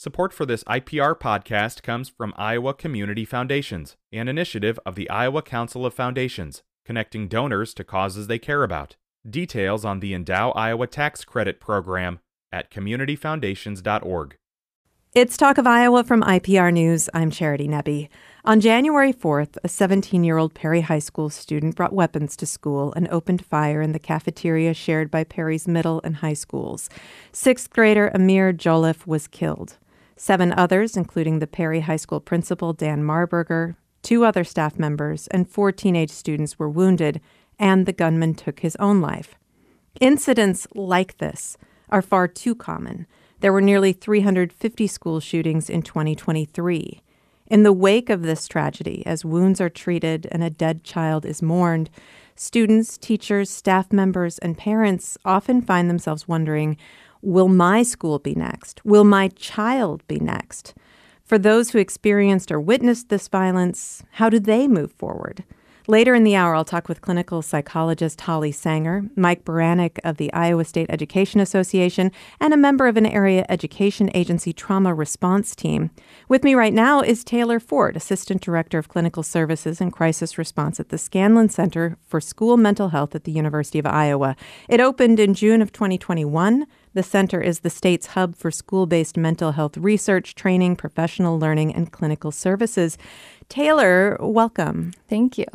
Support for this IPR podcast comes from Iowa Community Foundations, an initiative of the Iowa Council of Foundations, connecting donors to causes they care about. Details on the Endow Iowa Tax Credit Program at communityfoundations.org. It's Talk of Iowa from IPR News. I'm Charity Nebbe. On January 4th, a 17 year old Perry High School student brought weapons to school and opened fire in the cafeteria shared by Perry's middle and high schools. Sixth grader Ahmir Jolliff was killed. Seven others, including the Perry High School principal Dan Marburger, two other staff members, and four teenage students were wounded, and the gunman took his own life. Incidents like this are far too common. There were nearly 350 school shootings in 2023. In the wake of this tragedy, as wounds are treated and a dead child is mourned, students, teachers, staff members, and parents often find themselves wondering Will my school be next? Will my child be next? For those who experienced or witnessed this violence, how do they move forward? Later in the hour, I'll talk with clinical psychologist Holly Sanger, Mike Beranek of the Iowa State Education Association, and a member of an area education agency trauma response team. With me right now is Taylor Ford, Assistant Director of Clinical Services and Crisis Response at the Scanlon Center for School Mental Health at the University of Iowa. It opened in June of 2021. The center is the state's hub for school based mental health research, training, professional learning, and clinical services. Taylor, welcome. Thank you.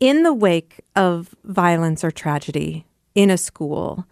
In the wake of violence or tragedy in a school,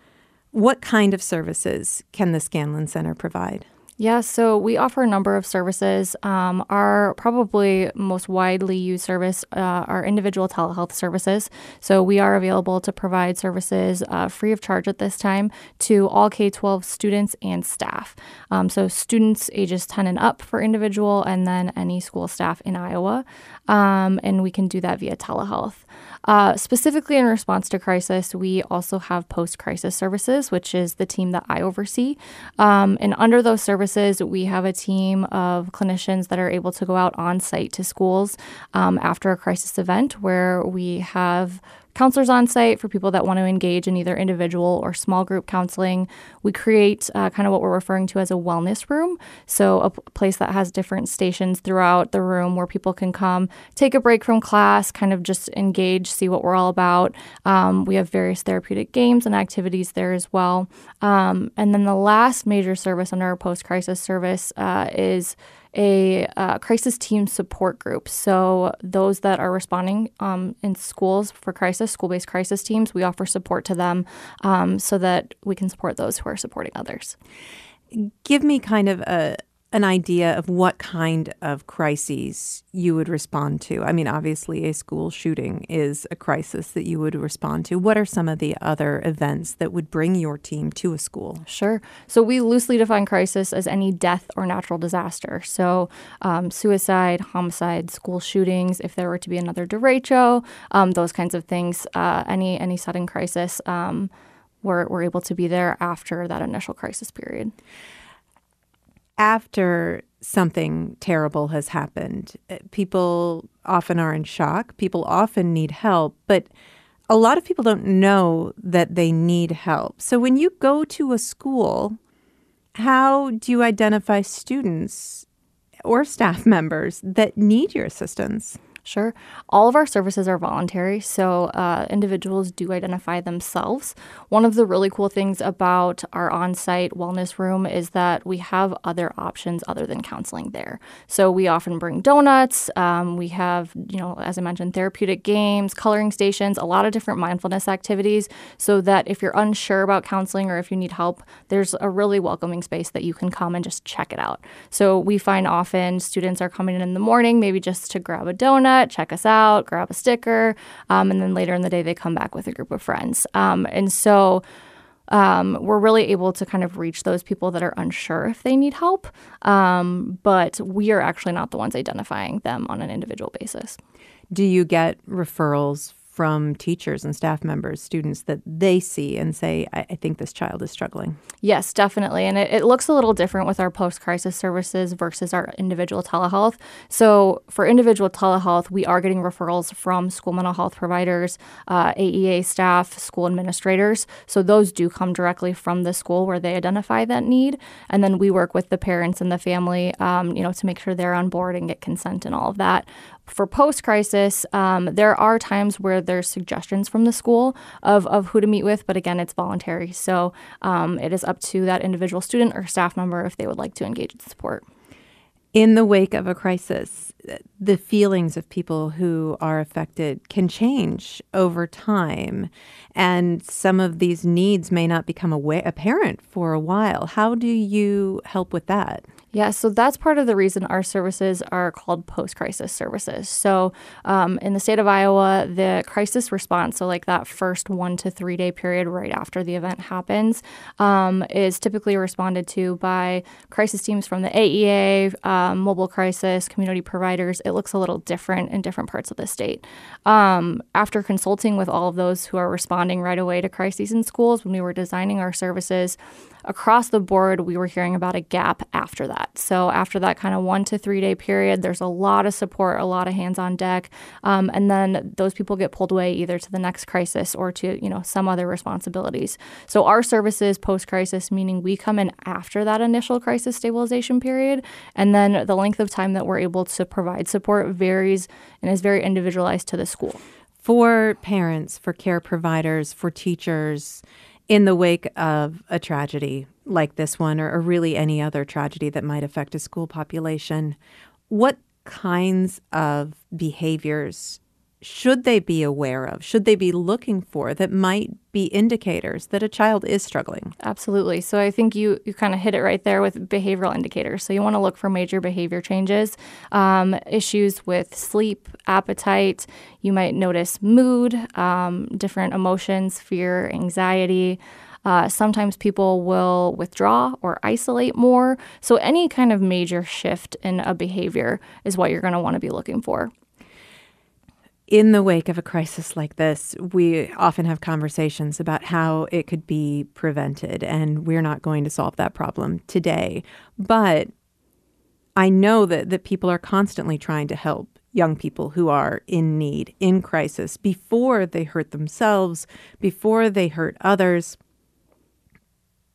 what kind of services can the Scanlon Center provide? Yeah, so we offer a number of services. Um, our probably most widely used service uh, are individual telehealth services. So we are available to provide services uh, free of charge at this time to all K 12 students and staff. Um, so students ages 10 and up for individual, and then any school staff in Iowa. Um, and we can do that via telehealth. Uh, specifically in response to crisis, we also have post crisis services, which is the team that I oversee. Um, and under those services, we have a team of clinicians that are able to go out on site to schools um, after a crisis event where we have counselors on site for people that want to engage in either individual or small group counseling. We create uh, kind of what we're referring to as a wellness room. So, a p- place that has different stations throughout the room where people can come, take a break from class, kind of just engage, see what we're all about. Um, we have various therapeutic games and activities there as well. Um, and then the last major service under our post crisis service uh, is a uh, crisis team support group. So, those that are responding um, in schools for crisis, school based crisis teams, we offer support to them um, so that we can support those who are supporting others. Give me kind of a, an idea of what kind of crises you would respond to? I mean, obviously, a school shooting is a crisis that you would respond to. What are some of the other events that would bring your team to a school? Sure. So, we loosely define crisis as any death or natural disaster. So, um, suicide, homicide, school shootings, if there were to be another derecho, um, those kinds of things, uh, any, any sudden crisis, um, we're, we're able to be there after that initial crisis period after something terrible has happened, eh, people often are in shock. People often need help, but a lot of people don't know that they need help. So when you go to a school, how do you identify students or staff members that need your assistance? Sure. All of our services are voluntary, so uh, individuals do identify themselves. One of the really cool things about our on site wellness room is that we have other options other than counseling there. So we often bring donuts. Um, we have, you know, as I mentioned, therapeutic games, coloring stations, a lot of different mindfulness activities, so that if you're unsure about counseling or if you need help, there's a really welcoming space that you can come and just check it out. So we find often students are coming in in the morning, maybe just to grab a donut check us out, grab a sticker, um, and then later in the day they come back with a group of friends. Um, and so um, we're really able to kind of reach those people that are unsure if they need help, um, but we are actually not the ones identifying them on an individual basis. Do you get referrals from teachers and staff members, students that they see and say, I, I think this child is struggling? Yes, definitely. And it, it looks a little different with our post crisis services versus our individual telehealth. So, for individual telehealth, we are getting referrals from school mental health providers, uh, AEA staff, school administrators. So, those do come directly from the school where they identify that need. And then we work with the parents and the family, um, you know, to make sure they're on board and get consent and all of that for post crisis, um, there are times where there's suggestions from the school of, of who to meet with, but again, it's voluntary. So um, it is up to that individual student or staff member if they would like to engage in support. In the wake of a crisis, the feelings of people who are affected can change over time, and some of these needs may not become apparent for a while. How do you help with that? Yeah, so that's part of the reason our services are called post crisis services. So, um, in the state of Iowa, the crisis response, so like that first one to three day period right after the event happens, um, is typically responded to by crisis teams from the AEA, um, mobile crisis, community providers. It looks a little different in different parts of the state. Um, after consulting with all of those who are responding right away to crises in schools, when we were designing our services, across the board, we were hearing about a gap after that. So, after that kind of one to three day period, there's a lot of support, a lot of hands on deck. Um, and then those people get pulled away either to the next crisis or to, you know, some other responsibilities. So, our services post crisis, meaning we come in after that initial crisis stabilization period. And then the length of time that we're able to provide support varies and is very individualized to the school. For parents, for care providers, for teachers, in the wake of a tragedy like this one, or, or, really any other tragedy that might affect a school population, what kinds of behaviors should they be aware of? Should they be looking for that might be indicators that a child is struggling? Absolutely. So I think you you kind of hit it right there with behavioral indicators. So you want to look for major behavior changes, um, issues with sleep, appetite. You might notice mood, um, different emotions, fear, anxiety. Uh, sometimes people will withdraw or isolate more. So, any kind of major shift in a behavior is what you're going to want to be looking for in the wake of a crisis like this, we often have conversations about how it could be prevented, and we're not going to solve that problem today. But I know that, that people are constantly trying to help young people who are in need, in crisis, before they hurt themselves, before they hurt others.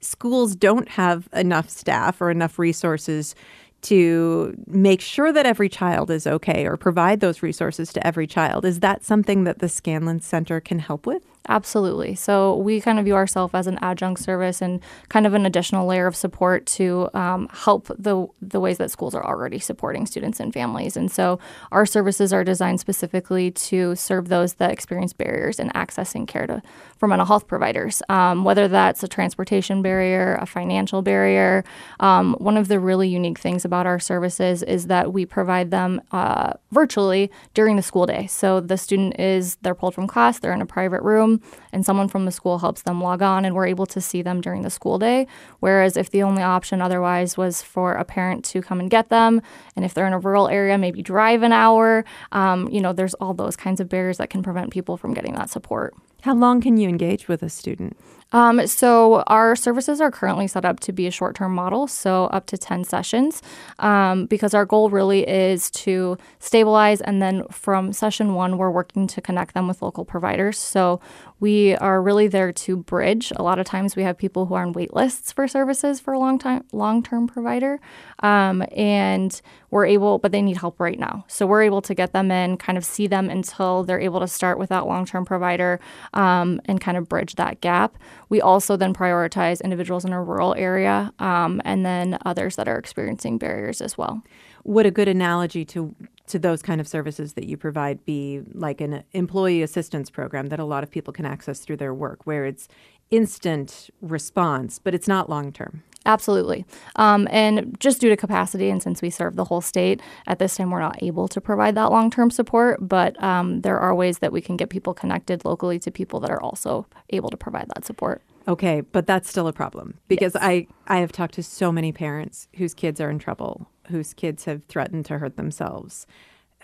Schools don't have enough staff or enough resources to make sure that every child is okay or provide those resources to every child. Is that something that the Scanlon Center can help with? Absolutely. So we kind of view ourselves as an adjunct service and kind of an additional layer of support to um, help the the ways that schools are already supporting students and families. And so our services are designed specifically to serve those that experience barriers in accessing care to, for mental health providers, um, whether that's a transportation barrier, a financial barrier. Um, one of the really unique things about our services is that we provide them uh, virtually during the school day. So the student is they're pulled from class, they're in a private room and someone from the school helps them log on, and we're able to see them during the school day. Whereas if the only option otherwise was for a parent to come and get them, and if they're in a rural area, maybe drive an hour, um, you know, there's all those kinds of barriers that can prevent people from getting that support. How long can you engage with a student? Um, so our services are currently set up to be a short-term model, so up to 10 sessions, um, because our goal really is to stabilize, and then from session one, we're working to connect them with local providers. So we are really there to bridge. A lot of times we have people who are on wait lists for services for a long time, long-term provider, um, and we're able, but they need help right now. So we're able to get them in, kind of see them until they're able to start with that long-term provider, um, and kind of bridge that gap. We also then prioritize individuals in a rural area, um, and then others that are experiencing barriers as well. What a good analogy to to those kind of services that you provide be like an employee assistance program that a lot of people can access through their work, where it's instant response, but it's not long term? Absolutely. Um, and just due to capacity, and since we serve the whole state, at this time we're not able to provide that long term support, but um, there are ways that we can get people connected locally to people that are also able to provide that support. Okay, but that's still a problem because yes. I, I have talked to so many parents whose kids are in trouble, whose kids have threatened to hurt themselves,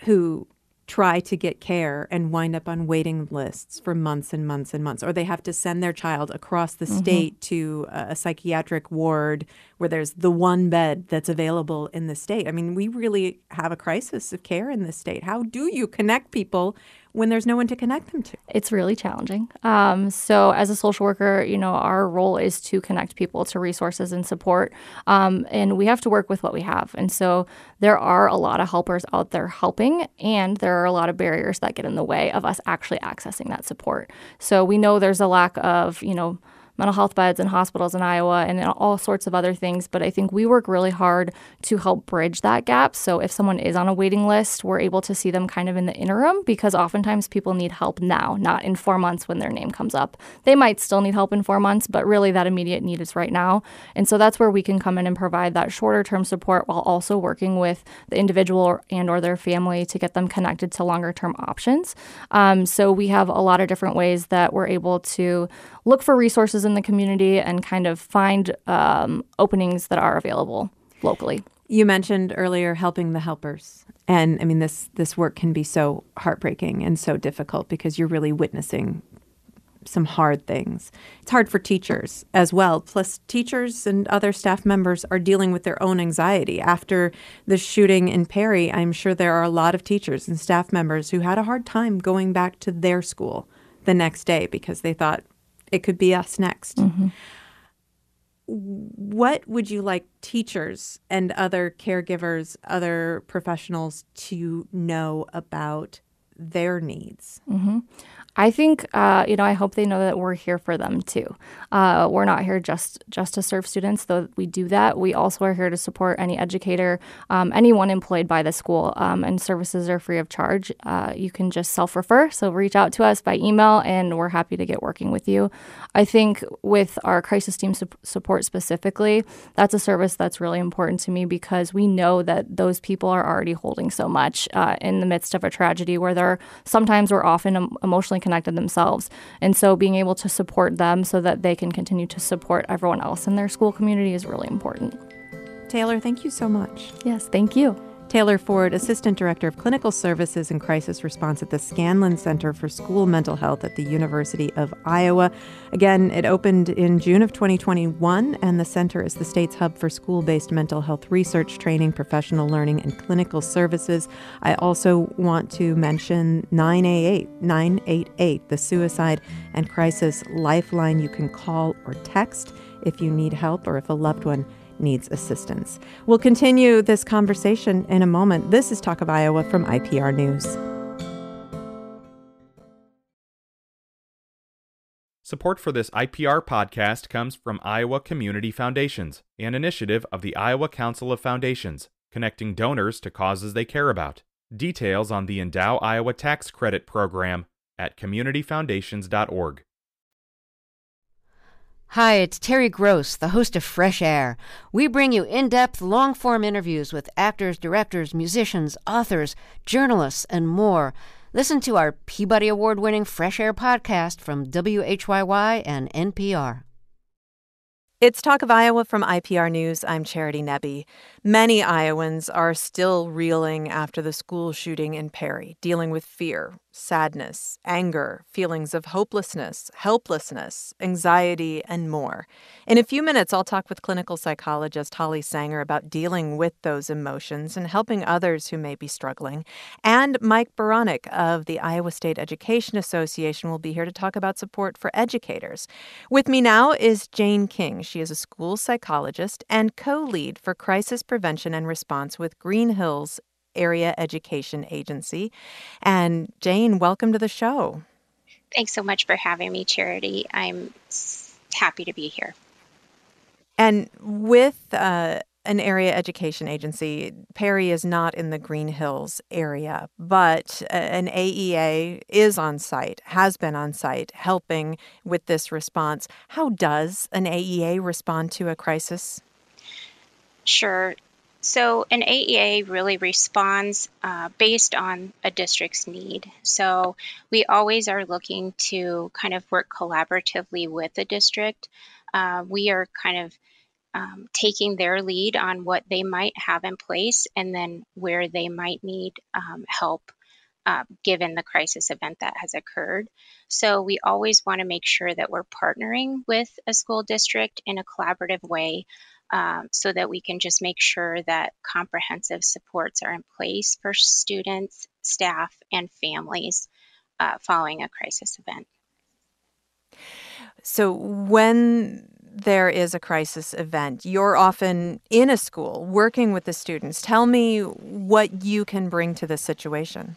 who try to get care and wind up on waiting lists for months and months and months, or they have to send their child across the mm-hmm. state to a, psychiatric ward where there's the one bed that's available in the state. I mean, we really have a crisis of care in this state. How do you connect people when there's no one to connect them to? It's really challenging. Um, so, as a social worker, you know, our role is to connect people to resources and support, um, and we have to work with what we have. And so, there are a lot of helpers out there helping, and there are a lot of barriers that get in the way of us actually accessing that support. So, we know there's a lack of, you know, mental health beds in hospitals in Iowa and all sorts of other things. But I think we work really hard to help bridge that gap. So if someone is on a waiting list, we're able to see them kind of in the interim because oftentimes people need help now, not in four months when their name comes up. They might still need help in four months, but really that immediate need is right now. And so that's where we can come in and provide that shorter term support while also working with the individual and or their family to get them connected to longer term options. Um, so we have a lot of different ways that we're able to look for resources in the community and kind of find um, openings that are available locally. You mentioned earlier helping the helpers. And I mean this this work can be so heartbreaking and so difficult because you're really witnessing some hard things. It's hard for teachers as well. Plus, teachers and other staff members are dealing with their own anxiety. After the shooting in Perry, I'm sure there are a lot of teachers and staff members who had a hard time going back to their school the next day because they thought, it could be us next. Mm-hmm. What would you like teachers and other caregivers, other professionals to know about their needs? Mm-hmm. I think uh, you know. I hope they know that we're here for them too. Uh, we're not here just just to serve students, though we do that. We also are here to support any educator, um, anyone employed by the school, um, and services are free of charge. Uh, you can just self refer, so reach out to us by email, and we're happy to get working with you. I think with our crisis team su- support specifically, that's a service that's really important to me because we know that those people are already holding so much uh, in the midst of a tragedy where they're sometimes or often emotionally connected themselves. And so being able to support them so that they can continue to support everyone else in their school community is really important. Taylor, thank you so much. Yes, thank you. Taylor Ford, Assistant Director of Clinical Services and Crisis Response at the Scanlon Center for School Mental Health at the University of Iowa. Again, it opened in June of 2021, and the center is the state's hub for school based mental health research, training, professional learning, and clinical services. I also want to mention 988, 988, the suicide and crisis lifeline you can call or text if you need help or if a loved one needs assistance. We'll continue this conversation in a moment. This is Talk of Iowa from IPR News. Support for this IPR podcast comes from Iowa Community Foundations, an initiative of the Iowa Council of Foundations, connecting donors to causes they care about. Details on the Endow Iowa Tax Credit Program at communityfoundations.org. Hi, it's Terry Gross, the host of Fresh Air. We bring you in depth, long form interviews with actors, directors, musicians, authors, journalists, and more. Listen to our Peabody Award winning Fresh Air podcast from WHYY and NPR. It's Talk of Iowa from IPR News. I'm Charity Nebbe. Many Iowans are still reeling after the school shooting in Perry, dealing with fear, sadness, anger, feelings of hopelessness, helplessness, anxiety, and more. In a few minutes, I'll talk with clinical psychologist Holly Sanger about dealing with those emotions and helping others who may be struggling. And Mike Beranek of the Iowa State Education Association will be here to talk about support for educators. With me now is Jane King. She is a school psychologist and co lead for crisis prevention and response with Green Hills Area Education Agency. And Jane, welcome to the show. Thanks so much for having me, Charity. I'm happy to be here. And with uh, an area education agency, Perry is not in the Green Hills area, but an AEA is on site, has been on site, helping with this response. How does an AEA respond to a crisis? Sure. So, an AEA really responds uh, based on a district's need. So, we always are looking to kind of work collaboratively with the district. Uh, we are kind of um, taking their lead on what they might have in place and then where they might need um, help uh, given the crisis event that has occurred. So we always want to make sure that we're partnering with a school district in a collaborative way um, so that we can just make sure that comprehensive supports are in place for students, staff, and families uh, following a crisis event. So when there is a crisis event, you're often in a school working with the students. Tell me what you can bring to this situation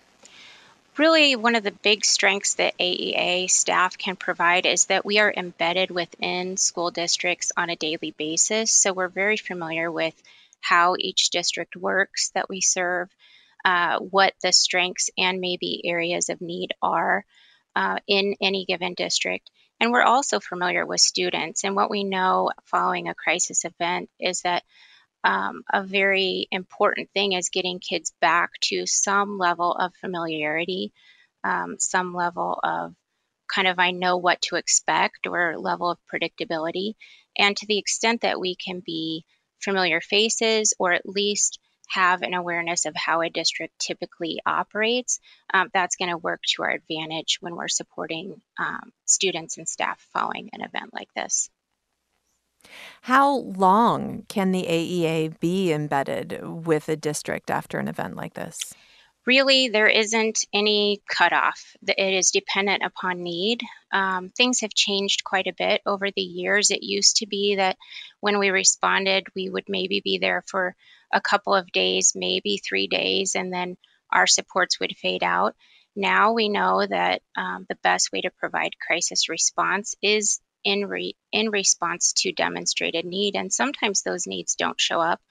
really one of the big strengths that AEA staff can provide is that we are embedded within school districts on a daily basis. So we're very familiar with how each district works that we serve, uh, what the strengths and maybe areas of need are uh, in any given district. And we're also familiar with students. And what we know following a crisis event is that um, a very important thing is getting kids back to some level of familiarity, um, some level of kind of I know what to expect or level of predictability. And to the extent that we can be familiar faces or at least have an awareness of how a district typically operates, um, that's going to work to our advantage when we're supporting um, students and staff following an event like this. How long can the AEA be embedded with a district after an event like this? Really, there isn't any cutoff. It is dependent upon need. Um, things have changed quite a bit over the years. It used to be that when we responded, we would maybe be there for a couple of days, maybe three days, and then our supports would fade out. Now we know that um, the best way to provide crisis response is in re- in response to demonstrated need, and sometimes those needs don't show up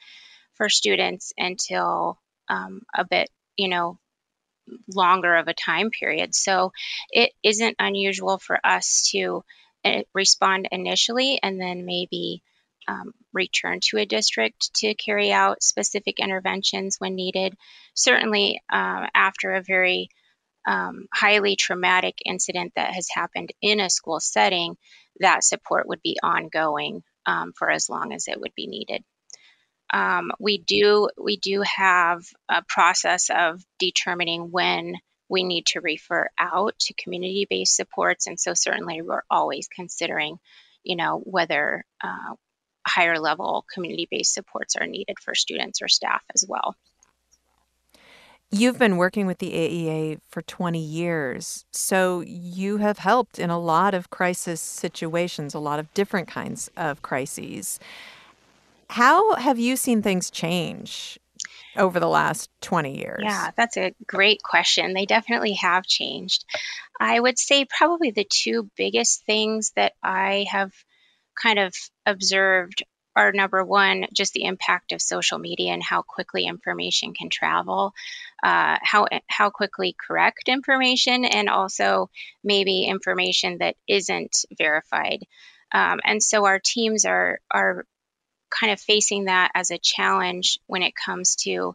for students until um, a bit, you know, longer of a time period. So it isn't unusual for us to uh, respond initially and then maybe um, return to a district to carry out specific interventions when needed. Certainly, uh, after a very um, highly traumatic incident that has happened in a school setting, that support would be ongoing um, for as long as it would be needed. Um, we do we do have a process of determining when we need to refer out to community-based supports, and so certainly we're always considering, you know, whether uh, higher level community-based supports are needed for students or staff as well. You've been working with the AEA for 20 years, so you have helped in a lot of crisis situations, a lot of different kinds of crises. How have you seen things change over the last 20 years? Yeah, that's a great question. They definitely have changed. I would say probably the two biggest things that I have kind of observed are number one, just the impact of social media and how quickly information can travel, uh, how how quickly correct information, and also maybe information that isn't verified. Um, and so our teams are are kind of facing that as a challenge when it comes to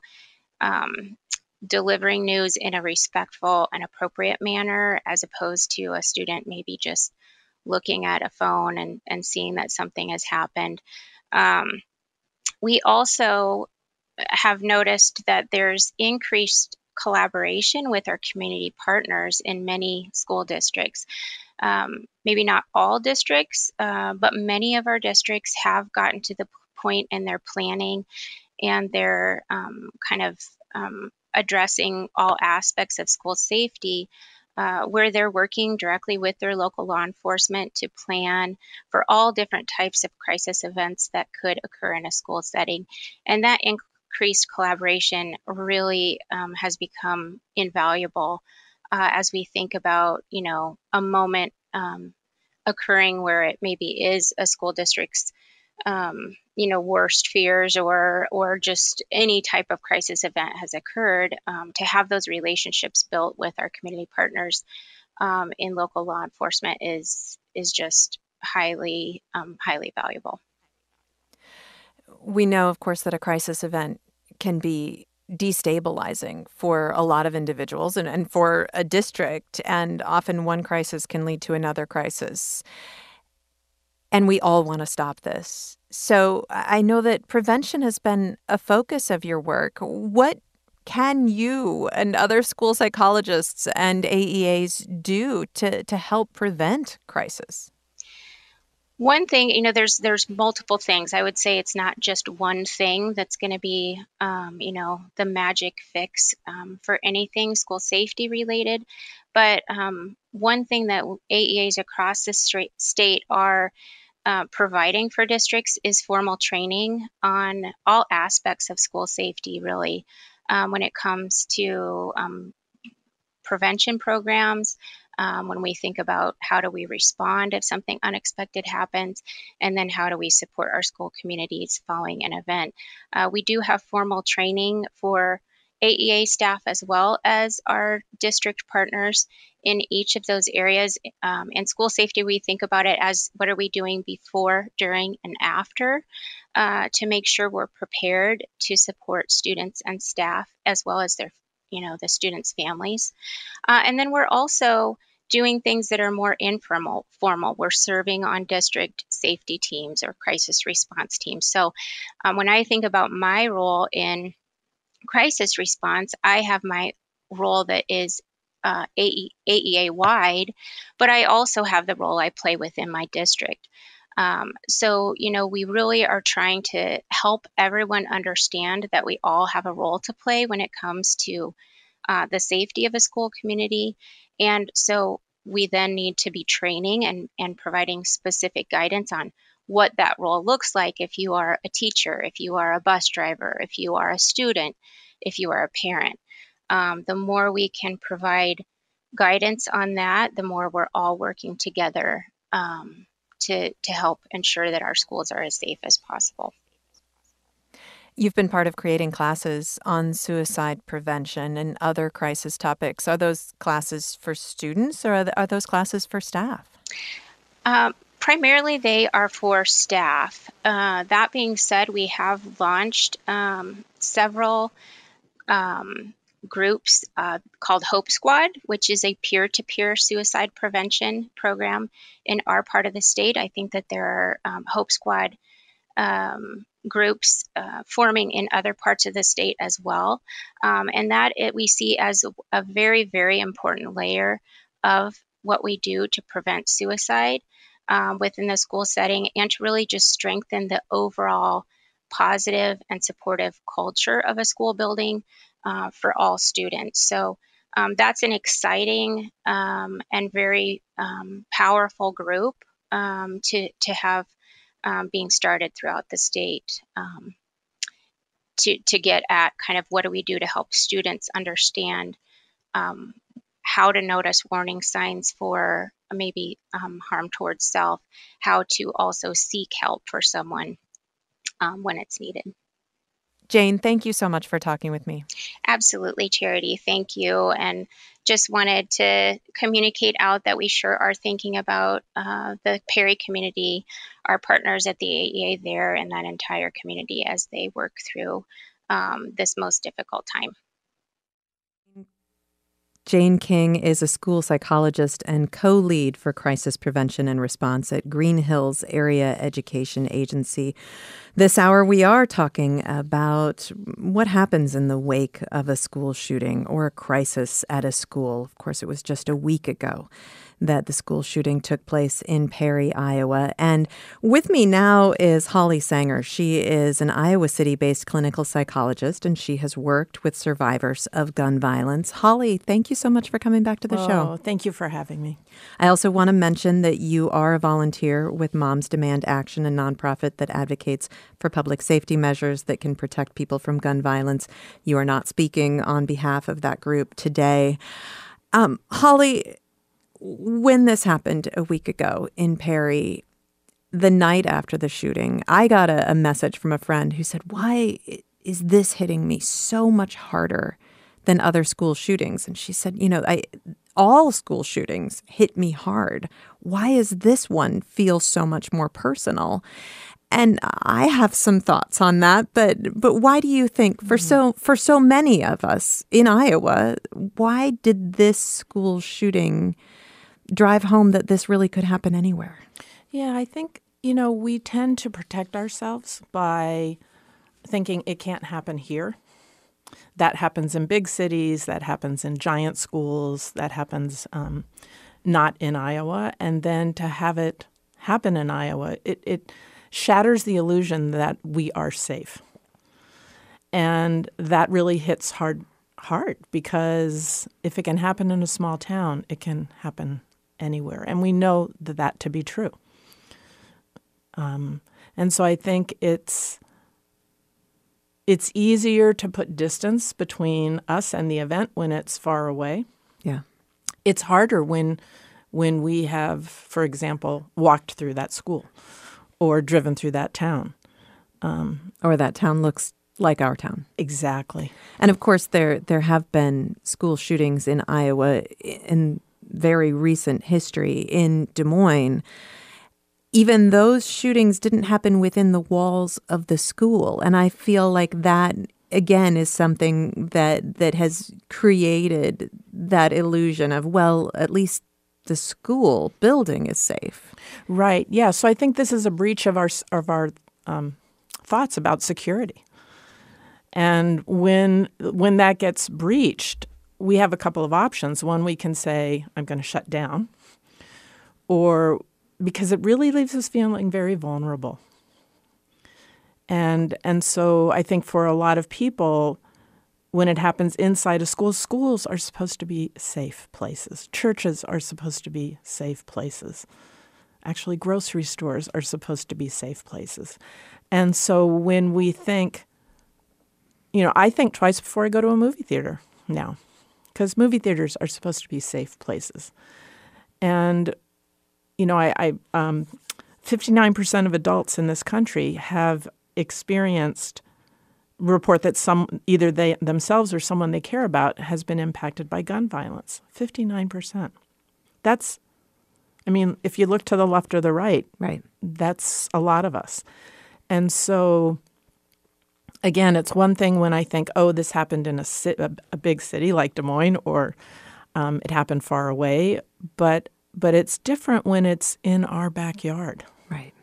um, delivering news in a respectful and appropriate manner, as opposed to a student maybe just looking at a phone and, and seeing that something has happened. Um, we also have noticed that there's increased collaboration with our community partners in many school districts. Um, maybe not all districts, uh, but many of our districts have gotten to the point in their planning and their um, kind of um, addressing all aspects of school safety uh, where they're working directly with their local law enforcement to plan for all different types of crisis events that could occur in a school setting. And that increased collaboration really um, has become invaluable uh, as we think about, you know, a moment um, occurring where it maybe is a school district's um, you know worst fears or or just any type of crisis event has occurred um, to have those relationships built with our community partners um, in local law enforcement is is just highly um, highly valuable. We know of course that a crisis event can be destabilizing for a lot of individuals and, and for a district and often one crisis can lead to another crisis and we all want to stop this. So I know that prevention has been a focus of your work. What can you and other school psychologists and AEAs do to, to help prevent crisis? One thing, you know, there's there's multiple things. I would say it's not just one thing that's going to be, um, you know, the magic fix um, for anything school safety related. But um, one thing that AEAs across the state are uh, providing for districts is formal training on all aspects of school safety, really, um, when it comes to um, prevention programs, um, when we think about how do we respond if something unexpected happens, and then how do we support our school communities following an event. Uh, we do have formal training for AEA staff as well as our district partners in each of those areas. Um, in school safety, we think about it as what are we doing before, during, and after uh, to make sure we're prepared to support students and staff as well as their, you know, the students' families. Uh, and then we're also doing things that are more informal, formal. We're serving on district safety teams or crisis response teams. So um, when I think about my role in crisis response, I have my role that is uh, AE, AEA wide, but I also have the role I play within my district. Um, so, you know, we really are trying to help everyone understand that we all have a role to play when it comes to uh, the safety of a school community. And so we then need to be training and, and providing specific guidance on what that role looks like if you are a teacher, if you are a bus driver, if you are a student, if you are a parent. Um, the more we can provide guidance on that, the more we're all working together um, to, to help ensure that our schools are as safe as possible. You've been part of creating classes on suicide prevention and other crisis topics. Are those classes for students or are, are those classes for staff? Um, primarily they are for staff. Uh, that being said, we have launched um, several um, groups uh, called Hope Squad, which is a peer to peer suicide prevention program in our part of the state. I think that there are um, Hope Squad um, groups uh, forming in other parts of the state as well. Um, and that it, we see as a, a very, very important layer of what we do to prevent suicide um, within the school setting and to really just strengthen the overall positive and supportive culture of a school building uh, for all students. So um, that's an exciting um, and very um, powerful group um, to, to have um, being started throughout the state to, to get at kind of what do we do to help students understand how to notice warning signs for maybe um, harm towards self, how to also seek help for someone um, when it's needed. Jane, thank you so much for talking with me. Absolutely, Charity. Thank you. And just wanted to communicate out that we sure are thinking about uh, the Perry community, our partners at the AEA there, and that entire community as they work through um, this most difficult time. Jane King is a school psychologist and co lead for crisis prevention and response at Green Hills Area Education Agency. This hour, we are talking about what happens in the wake of a school shooting or a crisis at a school. Of course, it was just a week ago that the school shooting took place in Perry, Iowa. And with me now is Holly Sanger. She is an Iowa City based clinical psychologist and she has worked with survivors of gun violence. Holly, thank you so much for coming back to the oh, show. Thank you for having me. I also want to mention that you are a volunteer with Moms Demand Action, a nonprofit that advocates for public safety measures that can protect people from gun violence. You are not speaking on behalf of that group today. Um, Holly, when this happened a week ago in Perry, the night after the shooting, I got a, a, message from a friend who said, Why is this hitting me so much harder than other school shootings? And she said, You know, I, all school shootings hit me hard. Why is this one feel so much more personal? And I have some thoughts on that, but but why do you think for mm-hmm. so for so many of us in Iowa, why did this school shooting drive home that this really could happen anywhere. Yeah, I think, you know, we tend to protect ourselves by thinking it can't happen here. that happens in big cities, that happens in giant schools, that happens um, not in Iowa. And then to have it happen in Iowa, it, it shatters the illusion that we are safe. And that really hits hard hard because if it can happen in a small town, it can happen anywhere. And we know that, that to be true. Um, and so I think it's it's easier to put distance between us and the event when it's far away. Yeah. It's harder when when we have, for example, walked through that school or driven through that town. Um, or that town looks like our town. Exactly. And of course there there have been school shootings in Iowa in very recent history in Des Moines even those shootings didn't happen within the walls of the school. And I feel like that again is something that that has created that illusion of well, at least the school building is safe. Right. Yeah. So I think this is a breach of our of our um, thoughts about security. And when when that gets breached, we have a couple of options. One, we can say, "I'm going to shut down," or because it really leaves us feeling very vulnerable. And and so I think for a lot of people when it happens inside a school, schools are supposed to be safe places. Churches are supposed to be safe places. Actually, grocery stores are supposed to be safe places. And so when we think, you know, I think twice before I go to a movie theater now, because movie theaters are supposed to be safe places. And you know, I, I um, 59% of adults in this country have experienced report that some either they themselves or someone they care about has been impacted by gun violence. 59% that's i mean if you look to the left or the right right. that's a lot of us. And so again it's one thing when i think oh this happened in a, a, a big city like des moines or um, it happened far away but but it's different when it's in our backyard. Right.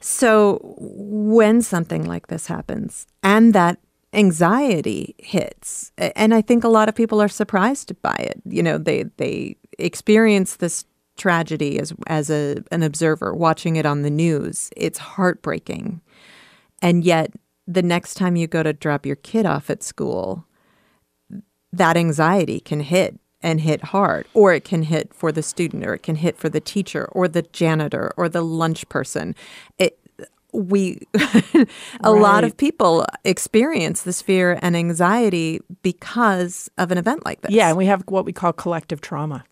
So when something like this happens and that anxiety hits, and I think a lot of people are surprised by it. You know, they they experience this tragedy as as a an observer watching it on the news. It's heartbreaking. And yet the next time you go to drop your kid off at school, that anxiety can hit and hit hard, or it can hit for the student, or it can hit for the teacher, or the janitor, or the lunch person. It, we, a right. lot of people experience this fear and anxiety because of an event like this. Yeah, and we have what we call collective trauma.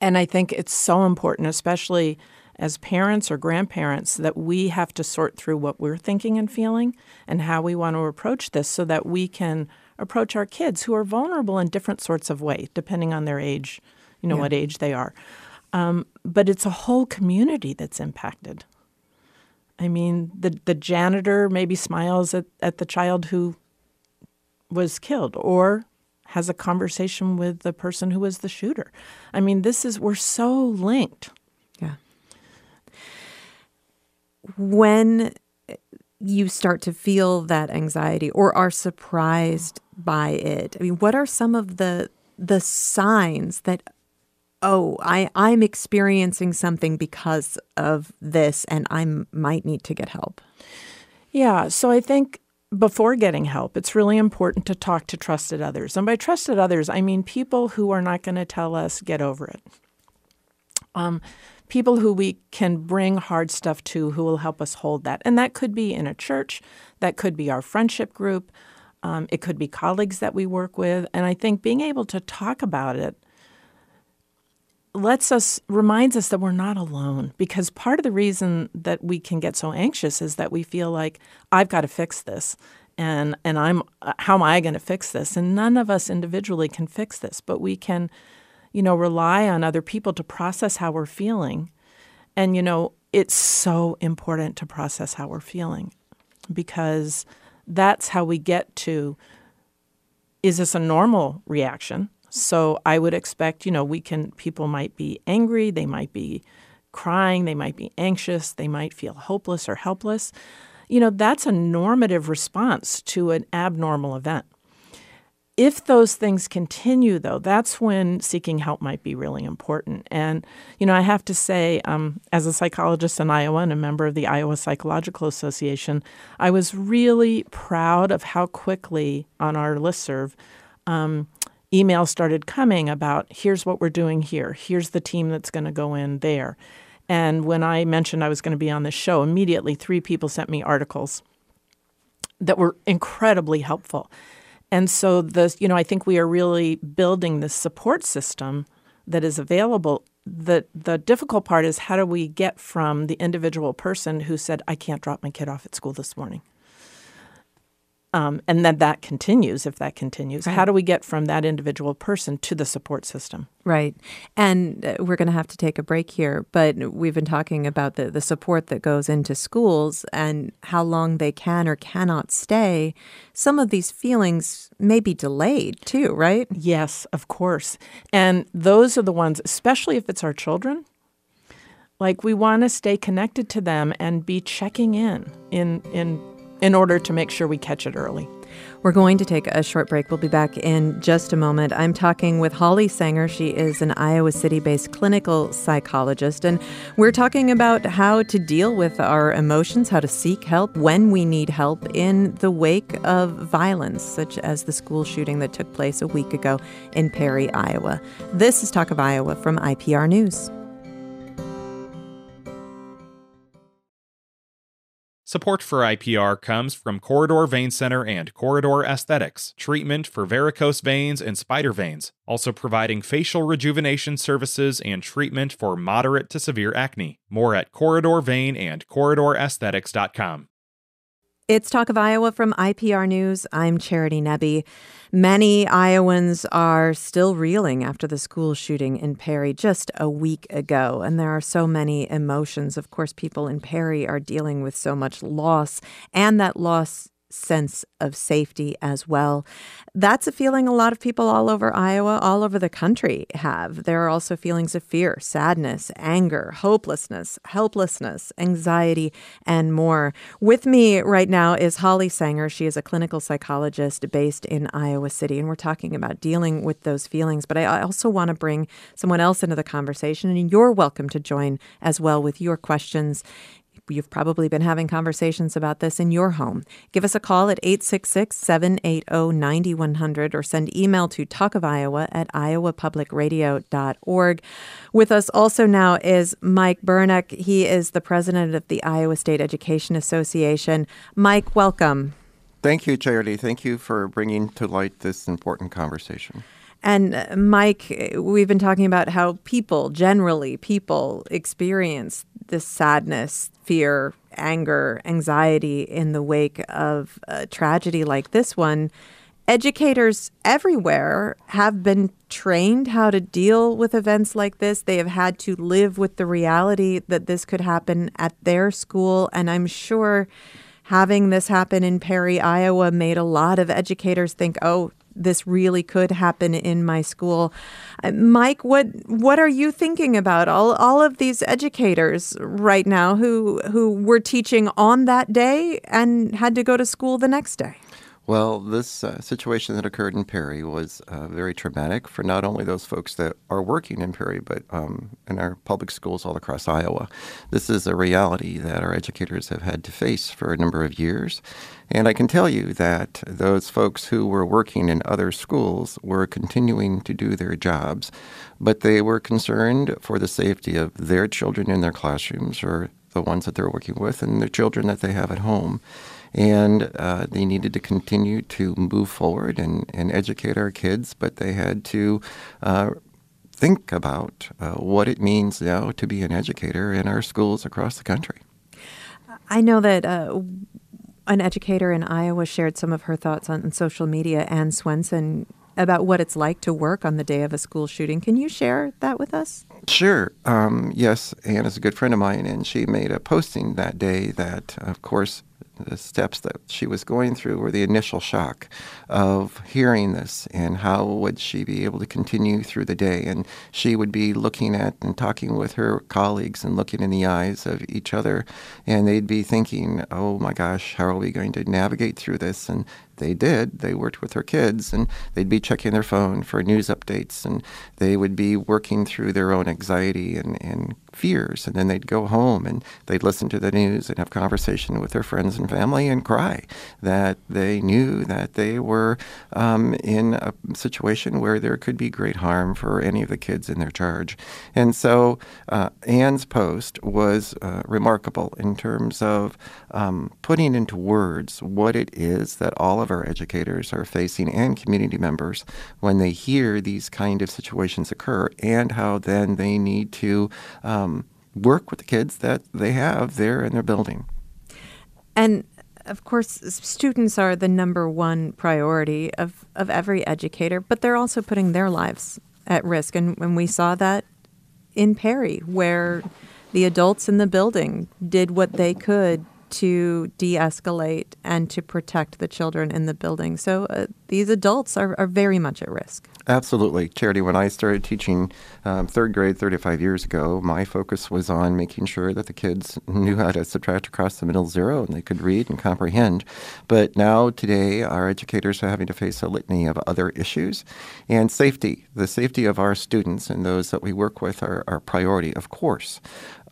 And I think it's so important, especially as parents or grandparents, that we have to sort through what we're thinking and feeling and how we want to approach this so that we can approach our kids who are vulnerable in different sorts of ways, depending on their age, you know, yeah. what age they are. Um, but it's a whole community that's impacted. I mean, the the janitor maybe smiles at, at the child who was killed or has a conversation with the person who was the shooter. I mean, this is we're so linked. Yeah. When you start to feel that anxiety or are surprised by it? I mean, what are some of the the signs that oh, I I'm experiencing something because of this and I might need to get help? Yeah, so I think before getting help, it's really important to talk to trusted others. And by trusted others, I mean people who are not going to tell us get over it. Um, people who we can bring hard stuff to who will help us hold that. And that could be in a church, that could be our friendship group, um, it could be colleagues that we work with. And I think being able to talk about it lets us reminds us that we're not alone because part of the reason that we can get so anxious is that we feel like I've got to fix this and and I'm uh, how am I going to fix this and none of us individually can fix this but we can you know, rely on other people to process how we're feeling. And, you know, it's so important to process how we're feeling because that's how we get to is this a normal reaction? So I would expect, you know, we can, people might be angry, they might be crying, they might be anxious, they might feel hopeless or helpless. you know, that's a normative response to an abnormal event. If those things continue, though, that's when seeking help might be really important. And, you know, I have to say, um, as a psychologist in Iowa and a member of the Iowa Psychological Association, I was really proud of how quickly on our listserv um, emails started coming about here's what we're doing here, here's the team that's going to go in there. And when I mentioned I was going to be on this show, immediately three people sent me articles that were incredibly helpful. And so the you know I think we are really building this support system that is available. The the difficult part is how do we get from the individual person who said I can't drop my kid off at school this morning um, and then that continues if that continues. Right. How do we get from that individual person to the support system? Right. And uh, we're going to have to take a break here, but we've been talking about the, the support that goes into schools and how long they can or cannot stay. Some of these feelings may be delayed too, right? Yes, of course. And those are the ones, especially if it's our children. Like we want to stay connected to them and be checking in in in in order to make sure we catch it early. We're going to take a short break. We'll be back in just a moment. I'm talking with Holly Sanger. She is an Iowa City based clinical psychologist, and we're talking about how to deal with our emotions, how to seek help when we need help in the wake of violence, such as the school shooting that took place a week ago in Perry, Iowa. This is Talk of Iowa from IPR News. Support for IPR comes from Corridor Vein Center and Corridor Aesthetics, treatment for varicose veins and spider veins, also providing facial rejuvenation services and treatment for moderate to severe acne. More at Corridor Vein and CorridorAesthetics.com. It's Talk of Iowa from IPR News. I'm Charity Nebbe. Many Iowans are still reeling after the school shooting in Perry just a week ago, and there are so many emotions. Of course, people in Perry are dealing with so much loss, and that loss sense of safety as well. That's a feeling a lot of people all over Iowa, all over the country have. There are also feelings of fear, sadness, anger, hopelessness, helplessness, anxiety, and more. With me right now is Holly Sanger. She is a clinical psychologist based in Iowa City, and we're talking about dealing with those feelings. But I also want to bring someone else into the conversation, and you're welcome to join as well with your questions You've probably been having conversations about this in your home. Give us a call at 866 780 9100 or send email to talkofiowa at iowapublicradio.org. With us also now is Mike Beranek. He is the president of the Iowa State Education Association. Mike, welcome. Thank you, Charity. Thank you for bringing to light this important conversation. And uh, Mike, we've been talking about how people, generally, people experience this sadness, fear, anger, anxiety in the wake of a tragedy like this one. Educators everywhere have been trained how to deal with events like this. They have had to live with the reality that this could happen at their school. And I'm sure having this happen in Perry, Iowa, made a lot of educators think, oh, this really could happen in my school. Uh, Mike, what what are you thinking about all all of these educators right now who who were teaching on that day and had to go to school the next day? Well, this uh, situation that occurred in Perry was uh, very traumatic for not only those folks that are working in Perry, but um, in our public schools all across Iowa. This is a reality that our educators have had to face for a number of years. And I can tell you that those folks who were working in other schools were continuing to do their jobs, but they were concerned for the safety of their children in their classrooms or the ones that they're working with and the children that they have at home and uh, they needed to continue to move forward and, and educate our kids, but they had to uh, think about uh, what it means now to be an educator in our schools across the country. I know that uh, an educator in Iowa shared some of her thoughts on, social media, Ann Swenson, about what it's like to work on the day of a school shooting. Can you share that with us? Sure. Um, yes, Ann is a good friend of mine, and she made a posting that day that, of course, the steps that she was going through were the initial shock of hearing this and how would she be able to continue through the day. And she would be looking at and talking with her colleagues and looking in the eyes of each other. And they'd be thinking, oh my gosh, how are we going to navigate through this? And they did. They worked with their kids and they'd be checking their phone for news updates and they would be working through their own anxiety and, and fears. And then they'd go home and they'd listen to the news and have conversation with their friends and family and cry that they knew that they were um, in a situation where there could be great harm for any of the kids in their charge. And so uh, Anne's post was uh, remarkable in terms of um, putting into words what it is that all of our educators are facing and community members when they hear these kind of situations occur and how then they need to um, work with the kids that they have there in their building. And of course, students are the number one priority of, of every educator, but they're also putting their lives at risk. And when we saw that in Perry, where the adults in the building did what they could to de escalate and to protect the children in the building. So uh, these adults are, are very much at risk. Absolutely. Charity, when I started teaching um, third grade 35 years ago, my focus was on making sure that the kids knew how to subtract across the middle zero and they could read and comprehend. But now, today, our educators are having to face a litany of other issues. And safety, the safety of our students and those that we work with are our priority, of course.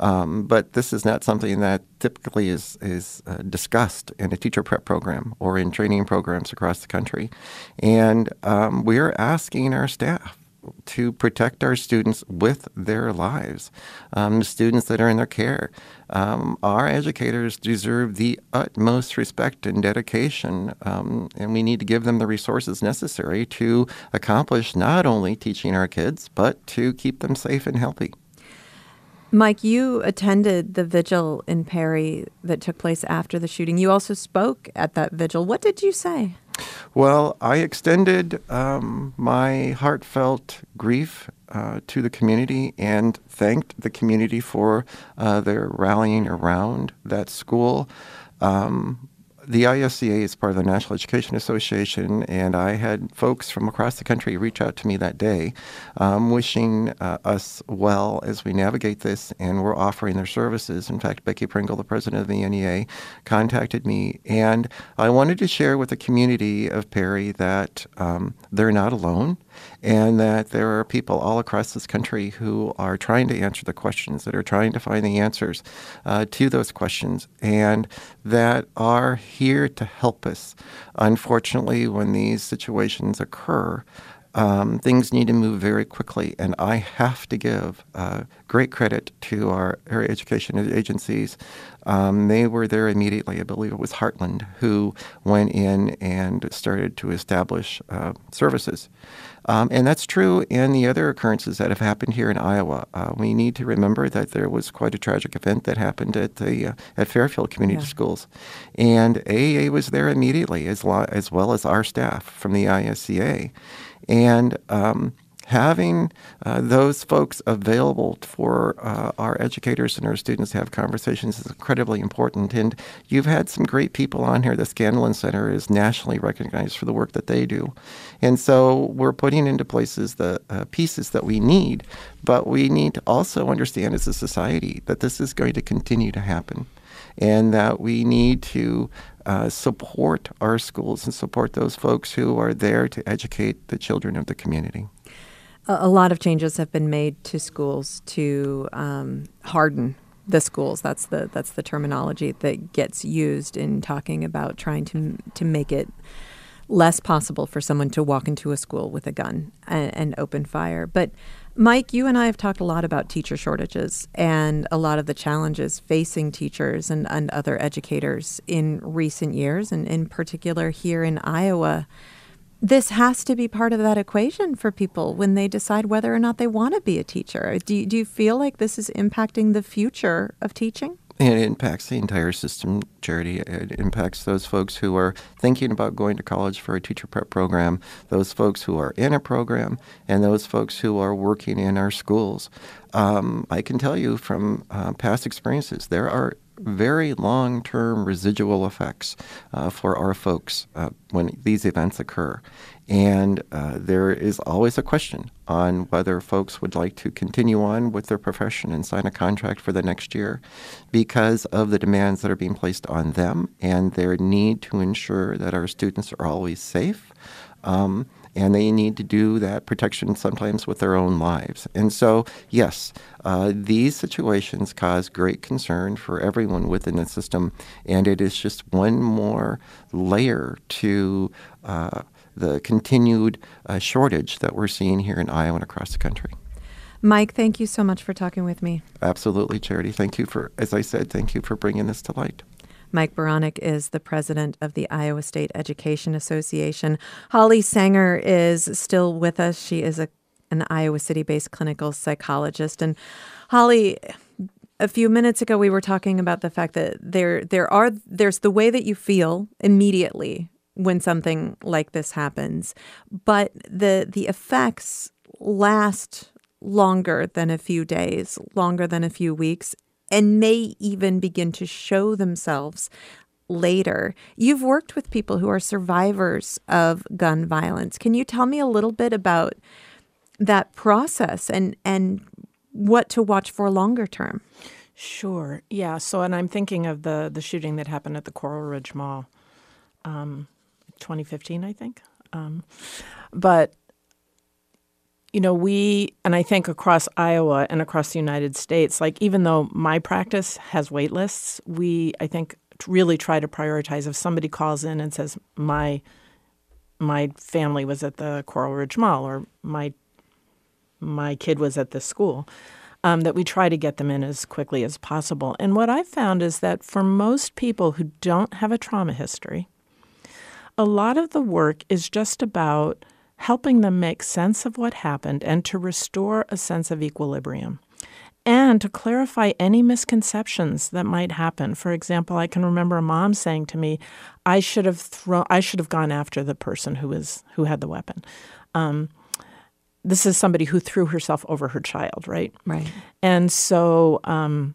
Um, but this is not something that typically is, is uh, discussed in a teacher prep program or in training programs across the country. And um, we're asking our staff to protect our students with their lives, um, the students that are in their care. Um, our educators deserve the utmost respect and dedication, um, and we need to give them the resources necessary to accomplish not only teaching our kids, but to keep them safe and healthy. Mike, you attended the vigil in Perry that took place after the shooting. You also spoke at that vigil. What did you say? Well, I extended um, my heartfelt grief uh, to the community and thanked the community for uh, their rallying around that school. Um, the ISEA is part of the National Education Association, and I had folks from across the country reach out to me that day, um, wishing uh, us well as we navigate this, and we're offering their services. In fact, Becky Pringle, the president of the NEA, contacted me, and I wanted to share with the community of Perry that um, they're not alone and that there are people all across this country who are trying to answer the questions, that are trying to find the answers uh, to those questions, and that are here to help us. Unfortunately, when these situations occur, um, things need to move very quickly, and I have to give uh, great credit to our area education agencies. Um, they were there immediately. I believe it was Heartland who went in and started to establish uh, services. Um, and that's true in the other occurrences that have happened here in Iowa. Uh, we need to remember that there was quite a tragic event that happened at the uh, at Fairfield Community yeah. Schools, and AEA was there immediately, as, lo- as well as our staff from the ISEA, and um, having uh, those folks available for uh, our educators and our students to have conversations is incredibly important. And you've had some great people on here. The Scanlan Center is nationally recognized for the work that they do. And so we're putting into places the uh, pieces that we need, but we need to also understand as a society that this is going to continue to happen and that we need to uh, support our schools and support those folks who are there to educate the children of the community a, lot of changes have been made to schools to um, harden the schools. That's the that's the terminology that gets used in talking about trying to to make it less possible for someone to walk into a school with a gun and, and open fire. But Mike, you and I have talked a lot about teacher shortages and a lot of the challenges facing teachers and, and other educators in recent years, and in particular here in Iowa this has to be part of that equation for people when they decide whether or not they want to be a teacher. Do you, do you feel like this is impacting the future of teaching? It impacts the entire system, Charity. It impacts those folks who are thinking about going to college for a teacher prep program, those folks who are in a program, and those folks who are working in our schools. Um, I can tell you from uh, past experiences, there are very long term residual effects uh, for our folks uh, when these events occur. And uh, there is always a question on whether folks would like to continue on with their profession and sign a contract for the next year because of the demands that are being placed on them and their need to ensure that our students are always safe. Um, and they need to do that protection sometimes with their own lives. And so, yes, uh, these situations cause great concern for everyone within the system, and it is just one more layer to uh, the continued uh, shortage that we're seeing here in Iowa and across the country. Mike, thank you so much for talking with me. Absolutely, Charity. Thank you for, as I said, thank you for bringing this to light. Mike Beranek is the president of the Iowa State Education Association. Holly Sanger is still with us. She is a, an Iowa City based clinical psychologist. And Holly, a few minutes ago we were talking about the fact that there there are there's the way that you feel immediately when something like this happens, but the the effects last longer than a few days, longer than a few weeks, and may even begin to show themselves later. You've worked with people who are survivors of gun violence. Can you tell me a little bit about that process and and what to watch for longer term? Sure. Yeah. So, and I'm thinking of the the shooting that happened at the Coral Ridge Mall, um, 2015, I think. Um, but you know, we, and I think across Iowa and across the United States, like even though my practice has wait lists, we, I think, really try to prioritize if somebody calls in and says, my, my family was at the Coral Ridge Mall or my, my kid was at this school. Um, that we try to get them in as quickly as possible. And what I've found is that for most people who don't have a trauma history, a lot of the work is just about helping them make sense of what happened and to restore a sense of equilibrium and to clarify any misconceptions that might happen. For example, I can remember a mom saying to me, "I should have thrown, I should have gone after the person who was who had the weapon." Um, this is somebody who threw herself over her child, right? Right. And so um,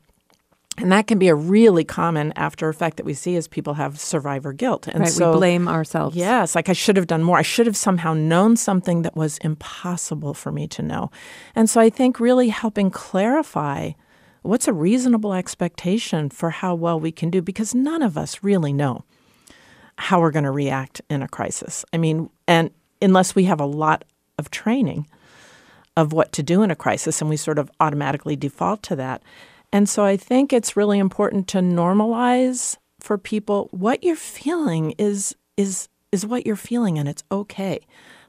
and that can be a really common after effect that we see as people have survivor guilt. And right, so we blame ourselves. Yes, like I should have done more. I should have somehow known something that was impossible for me to know. And so I think really helping clarify what's a reasonable expectation for how well we can do because none of us really know how we're going to react in a crisis. I mean, and unless we have a lot of training of what to do in a crisis and we sort of automatically default to that and so I think it's really important to normalize for people what you're feeling is is is what you're feeling and it's okay.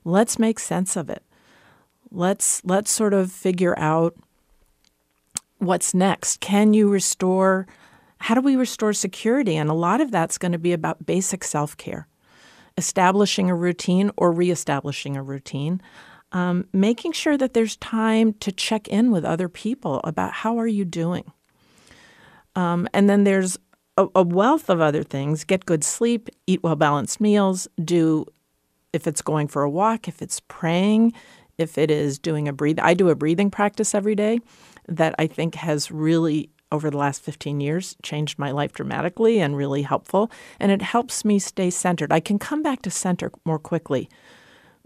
Let's make sense of it. Let's let's sort of figure out what's next. Can you restore how do we restore security? And a lot of that's going to be about basic self-care. Establishing a routine or reestablishing a routine. Um, making sure that there's time to check in with other people about how are you doing um, and then there's a, a wealth of other things. Get good sleep, eat well balanced meals, do, if it's going for a walk, if it's praying, if it is doing a breathe. I do a breathing practice every day that I think has really over the last 15 years changed my life dramatically and really helpful. And it helps me stay centered. I can come back to center more quickly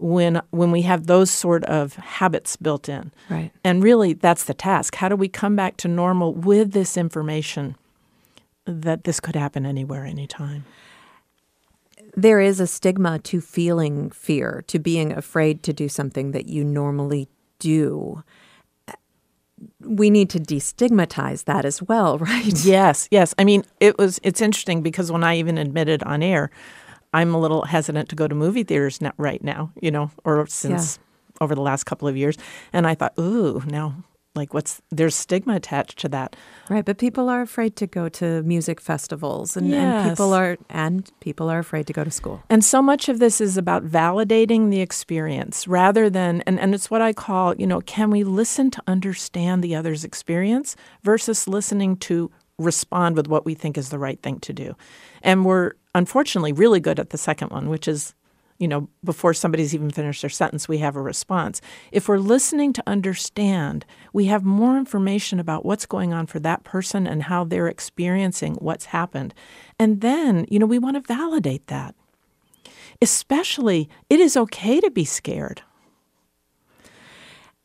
when when we have those sort of habits built in. Right. And really that's the task. How do we come back to normal with this information that this could happen anywhere anytime? There is a stigma to feeling fear to being afraid to do something that you normally do. We need to destigmatize that as well, right? Yes, yes. I mean, it was it's interesting because when I even admitted on air, I'm a little hesitant to go to movie theaters right now, you know, or since yeah. over the last couple of years, and I thought, ooh, now like what's there's stigma attached to that right but people are afraid to go to music festivals and, yes. and, people are and people are afraid to go to school and so much of this is about validating the experience rather than and, and it's what i call you know can we listen to understand the other's experience versus listening to respond with what we think is the right thing to do and we're unfortunately really good at the second one which is you know, before somebody's even finished their sentence, we have a response. If we're listening to understand, we have more information about what's going on for that person and how they're experiencing what's happened. And then, you know, we want to validate that. Especially, it is okay to be scared.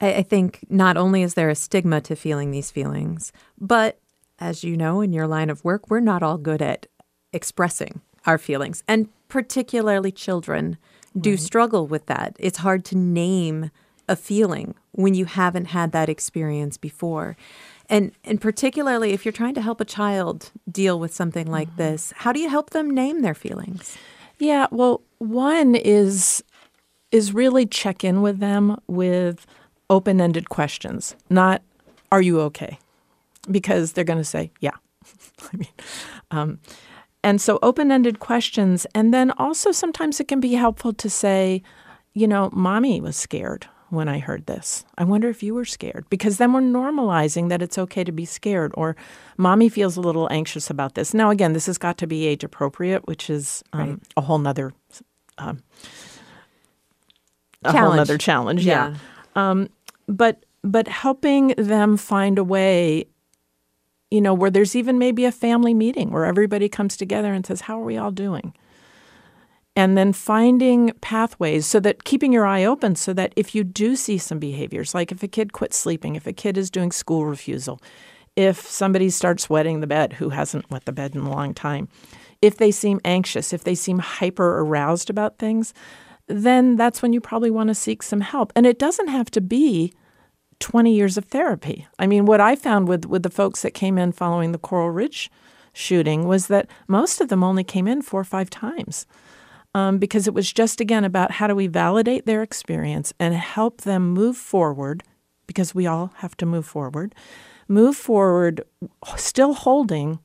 I, think not only is there a stigma to feeling these feelings, but as you know in your line of work, we're not all good at expressing our feelings. And particularly children do right. struggle with that. It's hard to name a feeling when you haven't had that experience before. And and particularly if you're trying to help a child deal with something like mm-hmm. this, how do you help them name their feelings? Yeah, well, one is is really check in with them with open-ended questions, not are you okay? Because they're going to say, yeah. I mean, um, and so open ended questions. And then also sometimes it can be helpful to say, you know, mommy was scared when I heard this. I wonder if you were scared. Because then we're normalizing that it's okay to be scared, or mommy feels a little anxious about this. Now, again, this has got to be age appropriate, which is um, right. a whole nother. Um, a challenge. whole other challenge, yeah. yeah. Um, but but helping them find a way you know, where there's even maybe a family meeting where everybody comes together and says, How are we all doing? And then finding pathways so that keeping your eye open so that if you do see some behaviors, like if a kid quits sleeping, if a kid is doing school refusal, if somebody starts wetting the bed who hasn't wet the bed in a long time, if they seem anxious, if they seem hyper aroused about things, then that's when you probably want to seek some help. And it doesn't have to be 20 years of therapy. I mean, what I found with, with the folks that came in following the Coral Ridge shooting was that most of them only came in four or five times um, because it was just, again, about how do we validate their experience and help them move forward because we all have to move forward, move forward still holding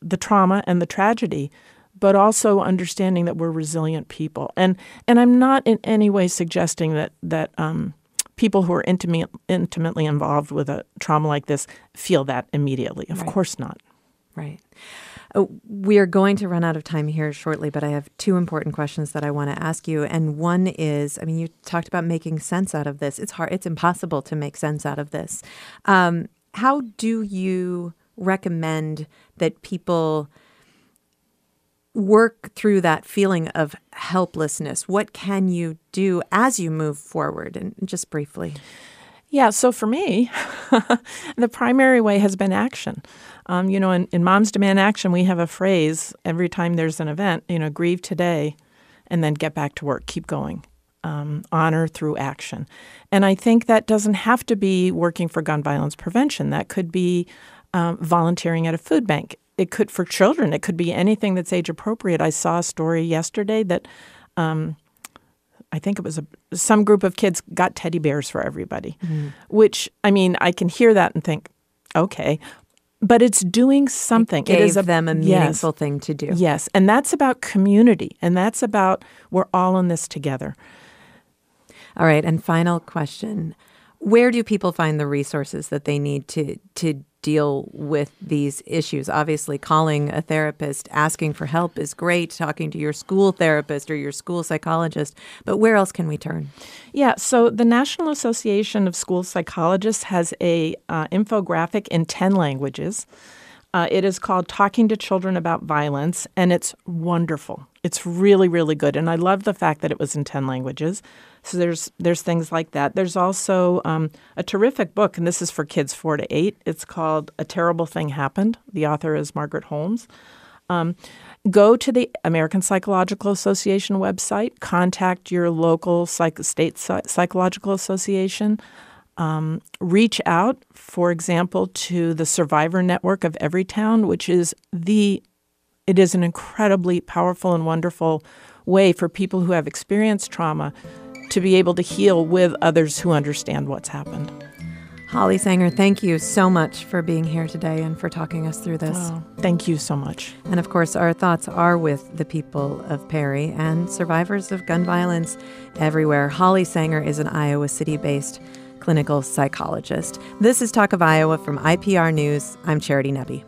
the trauma and the tragedy but also understanding that we're resilient people. And and I'm not in any way suggesting that that um, people who are intimate, intimately involved with a trauma like this feel that immediately. Of right. course not. Right. Uh, we are going to run out of time here shortly, but I have two important questions that I want to ask you. And one is I mean, you talked about making sense out of this. It's hard, it's impossible to make sense out of this. Um, how do you recommend that people work through that feeling of helplessness? What can you do as you move forward? And just briefly. Yeah, so for me, the primary way has been action. Um, you know, in, in Moms Demand Action, we have a phrase every time there's an event, you know, grieve today and then get back to work, keep going. Um, honor through action. And I think that doesn't have to be working for gun violence prevention. That could be um, volunteering at a food bank it could for children. It could be anything that's age appropriate. I saw a story yesterday that um, I think it was a, some group of kids got teddy bears for everybody, mm-hmm. which I mean I can hear that and think, okay, but it's doing something. It, gave it is a, them a meaningful yes, thing to do. Yes, and that's about community, and that's about we're all in this together. All right, and final question: Where do people find the resources that they need to to deal with these issues. Obviously, calling a therapist, asking for help is great, talking to your school therapist or your school psychologist, but where else can we turn? Yeah, so the National Association of School Psychologists has a uh, infographic in 10 languages. Uh, it is called Talking to Children About Violence, and it's wonderful. It's really, really good. And I love the fact that it was in 10 languages. So there's there's things like that. There's also um, a terrific book, and this is for kids four to eight. It's called A Terrible Thing Happened. The author is Margaret Holmes. Um, go to the American Psychological Association website. Contact your local psych- state psychological association. Um, reach out, for example, to the Survivor Network of Everytown, which is the it is an incredibly powerful and wonderful way for people who have experienced trauma to be able to heal with others who understand what's happened. Holly Sanger, thank you so much for being here today and for talking us through this. Oh, thank you so much. And of course, our thoughts are with the people of Perry and survivors of gun violence everywhere. Holly Sanger is an Iowa City based clinical psychologist. This is Talk of Iowa from IPR News. I'm Charity Nebbe.